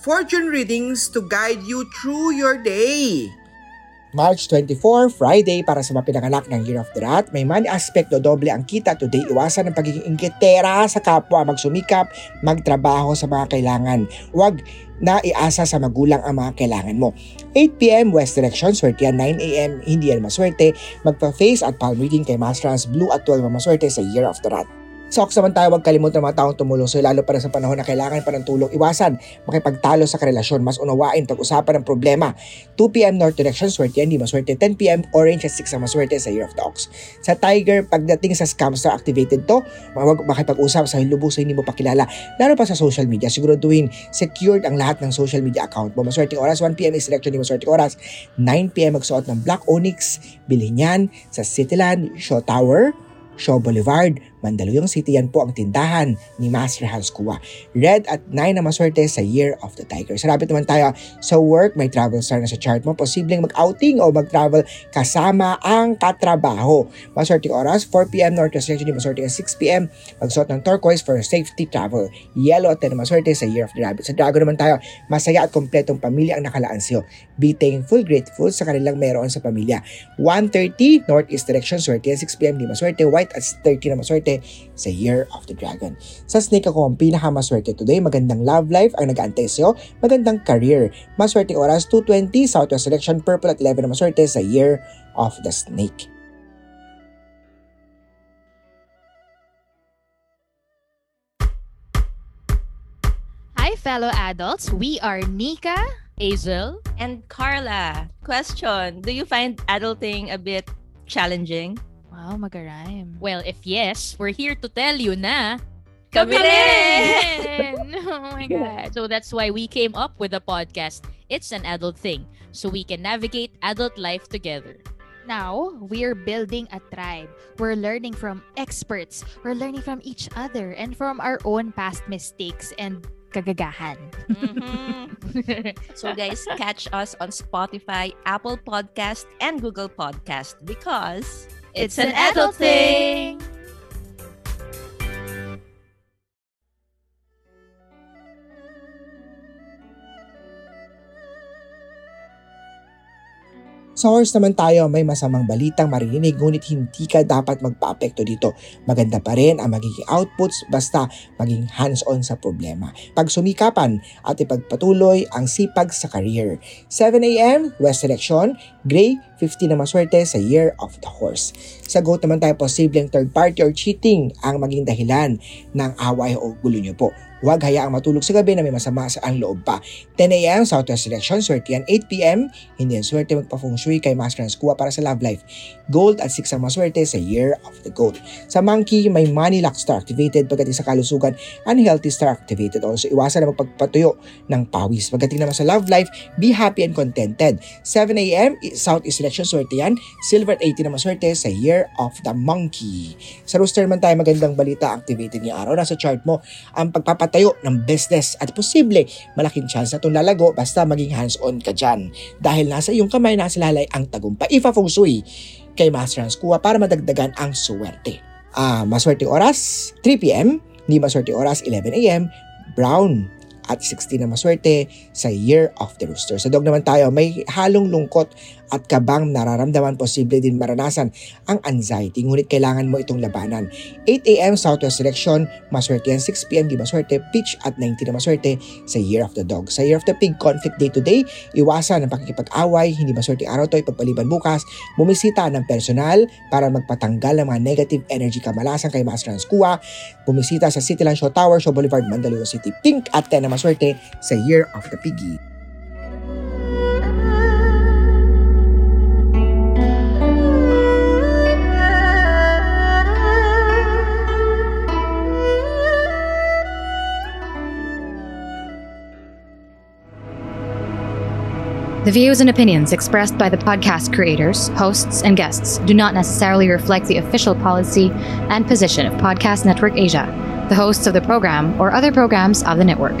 fortune readings to guide you through your day. March 24, Friday para sa mga pinanganak ng Year of the Rat. May money aspect do doble ang kita today. Iwasan ang pagiging inggitera sa kapwa, magsumikap, magtrabaho sa mga kailangan. Huwag na iasa sa magulang ang mga kailangan mo. 8pm West Direction, swerte yan 9am, hindi yan maswerte. Magpa-face at palm reading kay Master Hans Blue at 12 ang maswerte sa Year of the Rat. Sa Ox naman tayo, huwag kalimutan ng mga taong tumulong sa'yo lalo para sa panahon na kailangan pa ng tulong. Iwasan, makipagtalo sa karelasyon, mas unawain, pag-usapan ng problema. 2pm North Direction, swerte yan, di maswerte. 10pm Orange at 6 ang maswerte sa Year of the Ox. Sa Tiger, pagdating sa Scamstar activated to, huwag makipag-usap sa lubos sa hindi mo pakilala. Lalo pa sa social media, siguraduhin secured ang lahat ng social media account mo. Maswerte oras, 1pm is selection, di maswerte oras. 9pm magsuot ng Black Onyx, bilhin yan sa Cityland, Shaw Tower, Shaw Boulevard, Mandaluyong City yan po ang tindahan ni Master Hans Kua. Red at 9 na maswerte sa Year of the Tiger. Sarapit naman tayo sa work, may travel star na sa chart mo. Posibleng mag-outing o mag-travel kasama ang katrabaho. Maswerte oras, 4pm Northwest Region, maswerte 6pm. Magsuot ng turquoise for safety travel. Yellow at 10 na maswerte sa Year of the Rabbit. Sa Dragon naman tayo, masaya at kompletong pamilya ang nakalaan sa'yo. Be thankful, grateful sa kanilang meron sa pamilya. 1.30 Northeast Direction, swerte 6pm, di maswerte. White at 30 na maswerte maswerte sa Year of the Dragon. Sa Snake ako ang pinakamaswerte today. Magandang love life ang nag-aantay sa'yo. Magandang career. Maswerte oras 2.20 Southwest Selection Purple at 11 na maswerte sa Year of the Snake. Hi, fellow adults. We are Nika, Hazel, And Carla, question, do you find adulting a bit challenging? Wow, mag-rhyme. Well, if yes, we're here to tell you na Kami rin! oh my God. So that's why we came up with a podcast, It's an Adult Thing, so we can navigate adult life together. Now, we're building a tribe. We're learning from experts. We're learning from each other and from our own past mistakes and kagagahan. Mhm. so guys, catch us on Spotify, Apple Podcast, and Google Podcast because It's an adult thing! Sa horse naman tayo, may masamang balitang maririnig ngunit hindi ka dapat magpa-apekto dito. Maganda pa rin ang magiging outputs basta maging hands-on sa problema. Pag sumikapan at ipagpatuloy ang sipag sa career. 7am, West Selection, Gray, 50 na maswerte sa Year of the Horse. Sa GOAT naman tayo, posibleng third party or cheating ang maging dahilan ng away o gulo nyo po. Huwag hayaang matulog sa gabi na may masama sa ang loob pa. 10 a.m. Southwest Selection, swerte yan 8 p.m. Hindi yan swerte magpa-feng shui kay Master Hans Kua para sa love life. Gold at 6 ang maswerte sa Year of the Goat. Sa Monkey, may Money Luck Star activated pagdating sa kalusugan, Unhealthy Star activated. Also, iwasan na magpagpatuyo ng pawis. Pagdating naman sa love life, be happy and contented. 7 a.m. Southeast Selection, swerte yan. Silver at 18 na maswerte sa Year of the Monkey. Sa Rooster naman tayo magandang balita activated ngayong araw. Nasa chart mo ang pagpapatayo ng business at posible malaking chance na itong lalago basta maging hands-on ka dyan. Dahil nasa iyong kamay, nasa lalay ang tagumpay. Ifa feng shui kay Master Hans Kua para madagdagan ang swerte. Ah, maswerte oras 3pm, hindi maswerte oras 11am, brown at 16 na maswerte sa Year of the Rooster. Sa dog naman tayo, may halong lungkot at kabang nararamdaman posible din maranasan ang anxiety ngunit kailangan mo itong labanan. 8am Southwest Direction, maswerte yan 6pm di maswerte, pitch at 90 na maswerte sa Year of the Dog. Sa Year of the Pig, conflict day to day, iwasan ang pakikipag-away, hindi maswerte araw to, ipagpaliban bukas, bumisita ng personal para magpatanggal ng mga negative energy kamalasan kay Master Hans Kua, bumisita sa Cityland Show Tower, Show Boulevard, Mandaluyong City, pink at 10 na maswerte sa Year of the Piggy. The views and opinions expressed by the podcast creators, hosts, and guests do not necessarily reflect the official policy and position of Podcast Network Asia, the hosts of the program, or other programs of the network.